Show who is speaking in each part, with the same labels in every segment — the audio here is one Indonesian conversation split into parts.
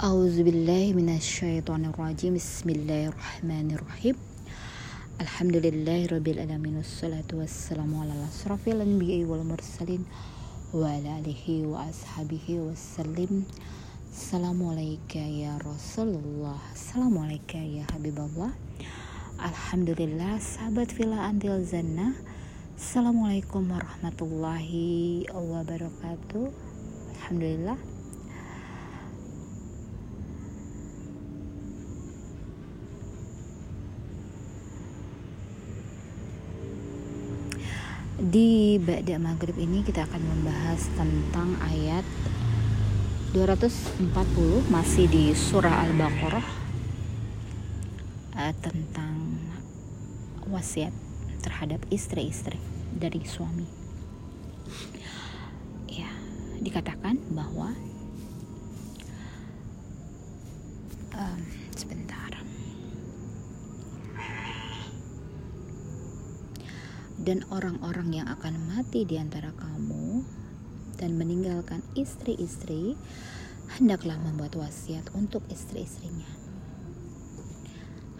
Speaker 1: A'udzubillahiminasyaitonirrajim Bismillahirrahmanirrahim. Alhamdulillahirrabbilalamin Wassalatu wassalamu ala asrafil anbiya'i wal mursalin Wa ala alihi wa ashabihi wassalim. Assalamualaikum ya Rasulullah. Assalamualaikum ya Habibullah. Alhamdulillah sahabat villa antil zannah Assalamualaikum warahmatullahi wabarakatuh. Alhamdulillah Di Ba'da Maghrib ini kita akan membahas tentang ayat 240 masih di surah Al-Baqarah uh, tentang wasiat terhadap istri-istri dari suami. Ya, dikatakan bahwa um, dan orang-orang yang akan mati di antara kamu dan meninggalkan istri-istri hendaklah membuat wasiat untuk istri-istrinya.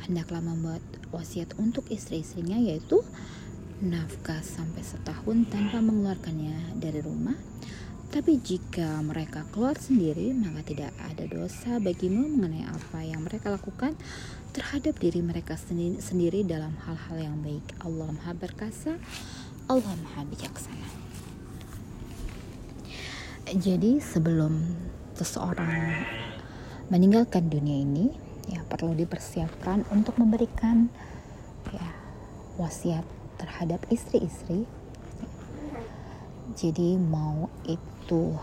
Speaker 1: Hendaklah membuat wasiat untuk istri-istrinya yaitu nafkah sampai setahun tanpa mengeluarkannya dari rumah tapi jika mereka keluar sendiri, maka tidak ada dosa bagimu mengenai apa yang mereka lakukan terhadap diri mereka sendiri, sendiri dalam hal-hal yang baik. Allah Maha Perkasa, Allah Maha Bijaksana. Jadi sebelum seseorang meninggalkan dunia ini, ya perlu dipersiapkan untuk memberikan ya wasiat terhadap istri-istri. Jadi mau itu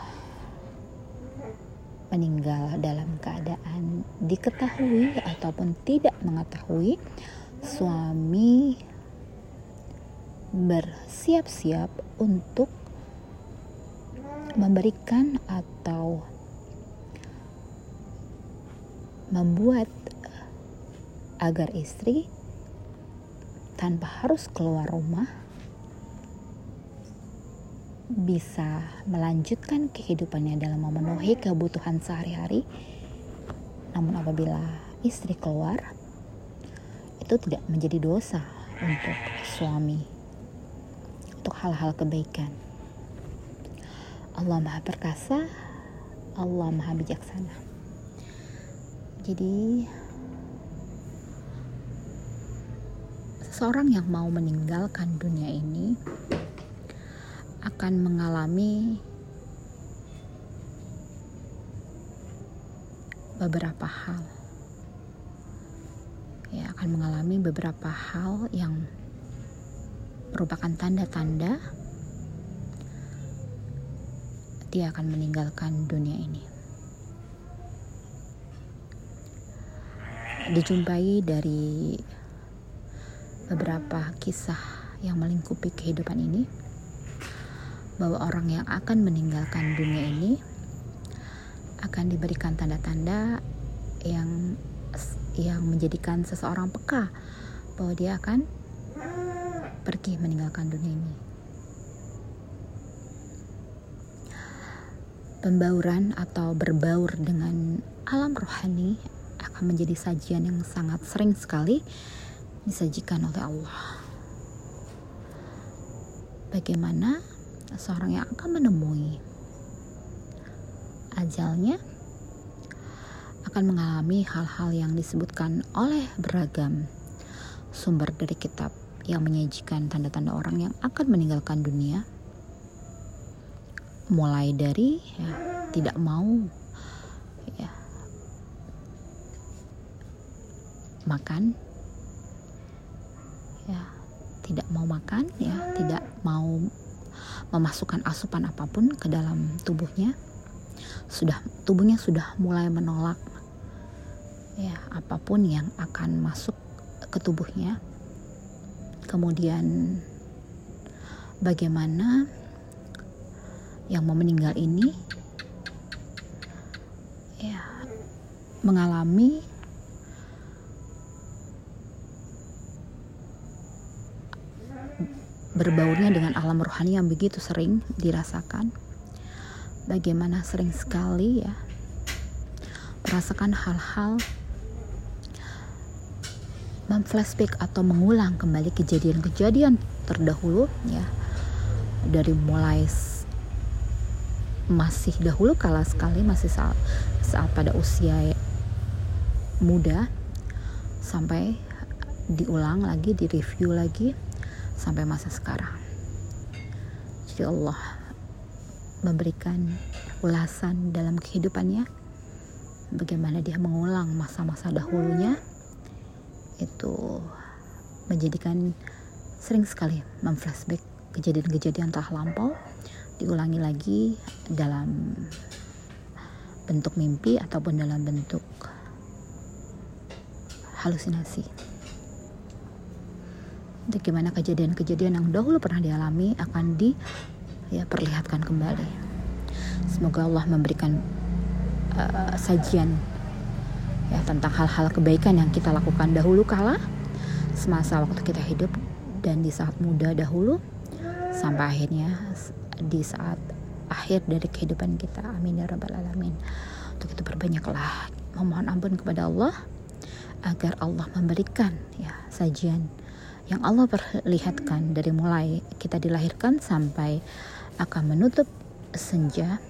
Speaker 1: meninggal dalam keadaan diketahui ataupun tidak mengetahui suami bersiap-siap untuk memberikan atau membuat agar istri tanpa harus keluar rumah bisa melanjutkan kehidupannya dalam memenuhi kebutuhan sehari-hari. Namun apabila istri keluar, itu tidak menjadi dosa untuk suami. Untuk hal-hal kebaikan. Allah Maha Perkasa, Allah Maha Bijaksana. Jadi seseorang yang mau meninggalkan dunia ini akan mengalami beberapa hal. Ya akan mengalami beberapa hal yang merupakan tanda-tanda dia akan meninggalkan dunia ini. Dijumpai dari beberapa kisah yang melingkupi kehidupan ini bahwa orang yang akan meninggalkan dunia ini akan diberikan tanda-tanda yang yang menjadikan seseorang peka bahwa dia akan pergi meninggalkan dunia ini. Pembauran atau berbaur dengan alam rohani akan menjadi sajian yang sangat sering sekali disajikan oleh Allah. Bagaimana seseorang yang akan menemui. Ajalnya akan mengalami hal-hal yang disebutkan oleh beragam sumber dari kitab yang menyajikan tanda-tanda orang yang akan meninggalkan dunia. Mulai dari ya, tidak mau ya, makan ya tidak mau makan ya tidak mau memasukkan asupan apa pun ke dalam tubuhnya sudah tubuhnya sudah mulai menolak ya apa pun yang akan masuk ke tubuhnya. Kemudian bagaimana yang mau meninggal ini? Ya mengalami berbaurnya dengan alam rohani yang begitu sering dirasakan. Bagaimana sering sekali ya merasakan hal-hal memflashback atau mengulang kembali kejadian-kejadian terdahulu ya dari mulai masih dahulu kala sekali masih saat saat pada usia muda sampai diulang lagi direview lagi sampai masa sekarang jadi Allah memberikan ulasan dalam kehidupannya bagaimana dia mengulang masa-masa dahulunya itu menjadikan sering sekali memflashback kejadian-kejadian telah lampau diulangi lagi dalam bentuk mimpi ataupun dalam bentuk halusinasi. Bagaimana kejadian-kejadian yang dahulu pernah dialami akan di ya kembali. Semoga Allah memberikan uh, sajian ya tentang hal-hal kebaikan yang kita lakukan dahulu kala semasa waktu kita hidup dan di saat muda dahulu sampai akhirnya di saat akhir dari kehidupan kita amin ya rabbal alamin untuk itu perbanyaklah memohon ampun kepada Allah agar Allah memberikan ya sajian yang Allah perlihatkan dari mulai kita dilahirkan sampai akan menutup senja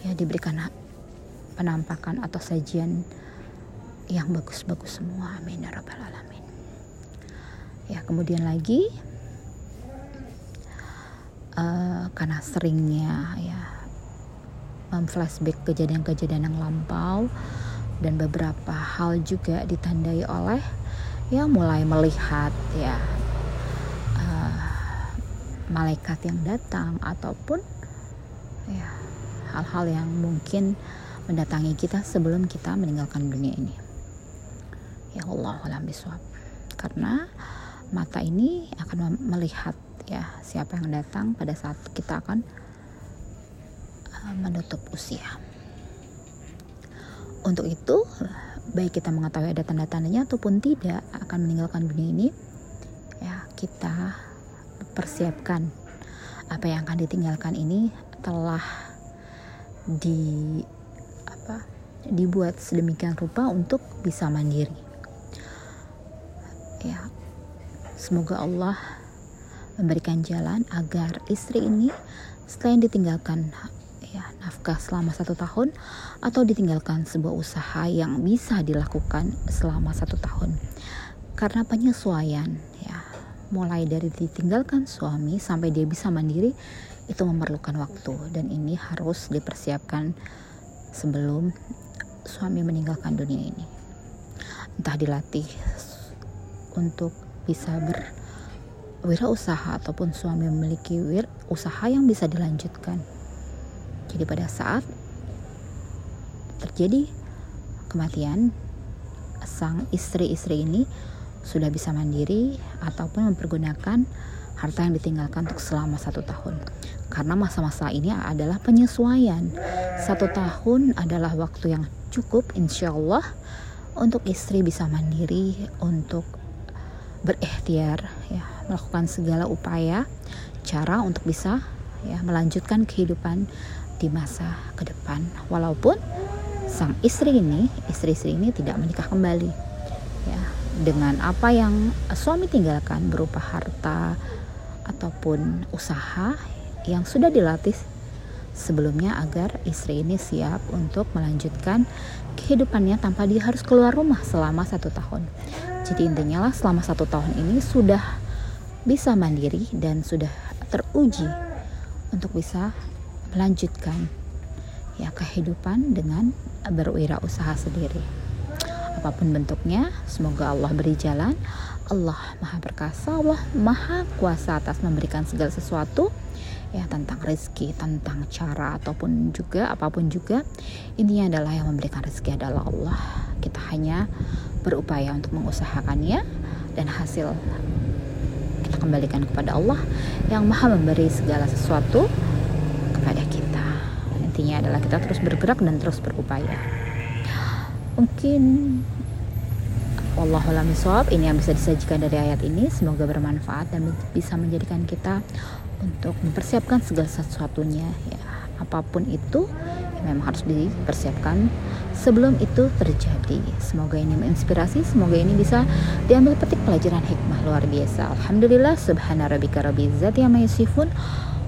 Speaker 1: ya diberikan penampakan atau sajian yang bagus-bagus semua. Amin ya rabbal alamin. Ya kemudian lagi uh, karena seringnya ya memflashback kejadian-kejadian yang lampau dan beberapa hal juga ditandai oleh ya mulai melihat ya uh, malaikat yang datang ataupun ya hal-hal yang mungkin mendatangi kita sebelum kita meninggalkan dunia ini. Ya Allah alam karena mata ini akan melihat ya siapa yang datang pada saat kita akan uh, menutup usia. Untuk itu baik kita mengetahui ada tanda-tandanya ataupun tidak akan meninggalkan dunia ini ya kita persiapkan apa yang akan ditinggalkan ini telah di apa dibuat sedemikian rupa untuk bisa mandiri. Ya semoga Allah memberikan jalan agar istri ini selain ditinggalkan nafkah selama satu tahun atau ditinggalkan sebuah usaha yang bisa dilakukan selama satu tahun? Karena penyesuaian ya. Mulai dari ditinggalkan suami sampai dia bisa mandiri itu memerlukan waktu. Dan ini harus dipersiapkan sebelum suami meninggalkan dunia ini. Entah dilatih untuk bisa berwirausaha ataupun suami memiliki wir usaha yang bisa dilanjutkan. Jadi pada saat terjadi kematian sang istri-istri ini sudah bisa mandiri ataupun mempergunakan harta yang ditinggalkan untuk selama satu tahun. Karena masa-masa ini adalah penyesuaian. Satu tahun adalah waktu yang cukup insya Allah untuk istri bisa mandiri, untuk berikhtiar ya melakukan segala upaya cara untuk bisa ya melanjutkan kehidupan di masa ke depan walaupun sang istri ini istri-istri ini tidak menikah kembali ya dengan apa yang suami tinggalkan berupa harta ataupun usaha yang sudah dilatih sebelumnya agar istri ini siap untuk melanjutkan kehidupannya tanpa dia harus keluar rumah selama satu tahun. Jadi intinya lah selama satu tahun ini sudah bisa mandiri dan sudah teruji untuk bisa melanjutkan ya kehidupan dengan berwirausaha sendiri. Apa pun bentuknya, semoga Allah beri jalan. Allah Maha Perkasa, Allah Maha Kuasa atas memberikan segala sesuatu ya tentang rezeki, tentang cara ataupun juga apa pun juga intinya adalah yang memberikan rezeki adalah Allah. Kita hanya berupaya untuk mengusahakannya dan hasil kita kembalikan kepada Allah yang maha memberi segala sesuatu intinya adalah kita terus bergerak dan terus berupaya mungkin Wallahualam ini yang bisa disajikan dari ayat ini semoga bermanfaat dan bisa menjadikan kita untuk mempersiapkan segala sesuatunya ya apa pun itu memang harus dipersiapkan sebelum itu terjadi. Semoga ini menginspirasi, semoga ini bisa diambil petik pelajaran hikmah luar biasa. Alhamdulillah, subhana rabbika rabbil izzati amma yasifun.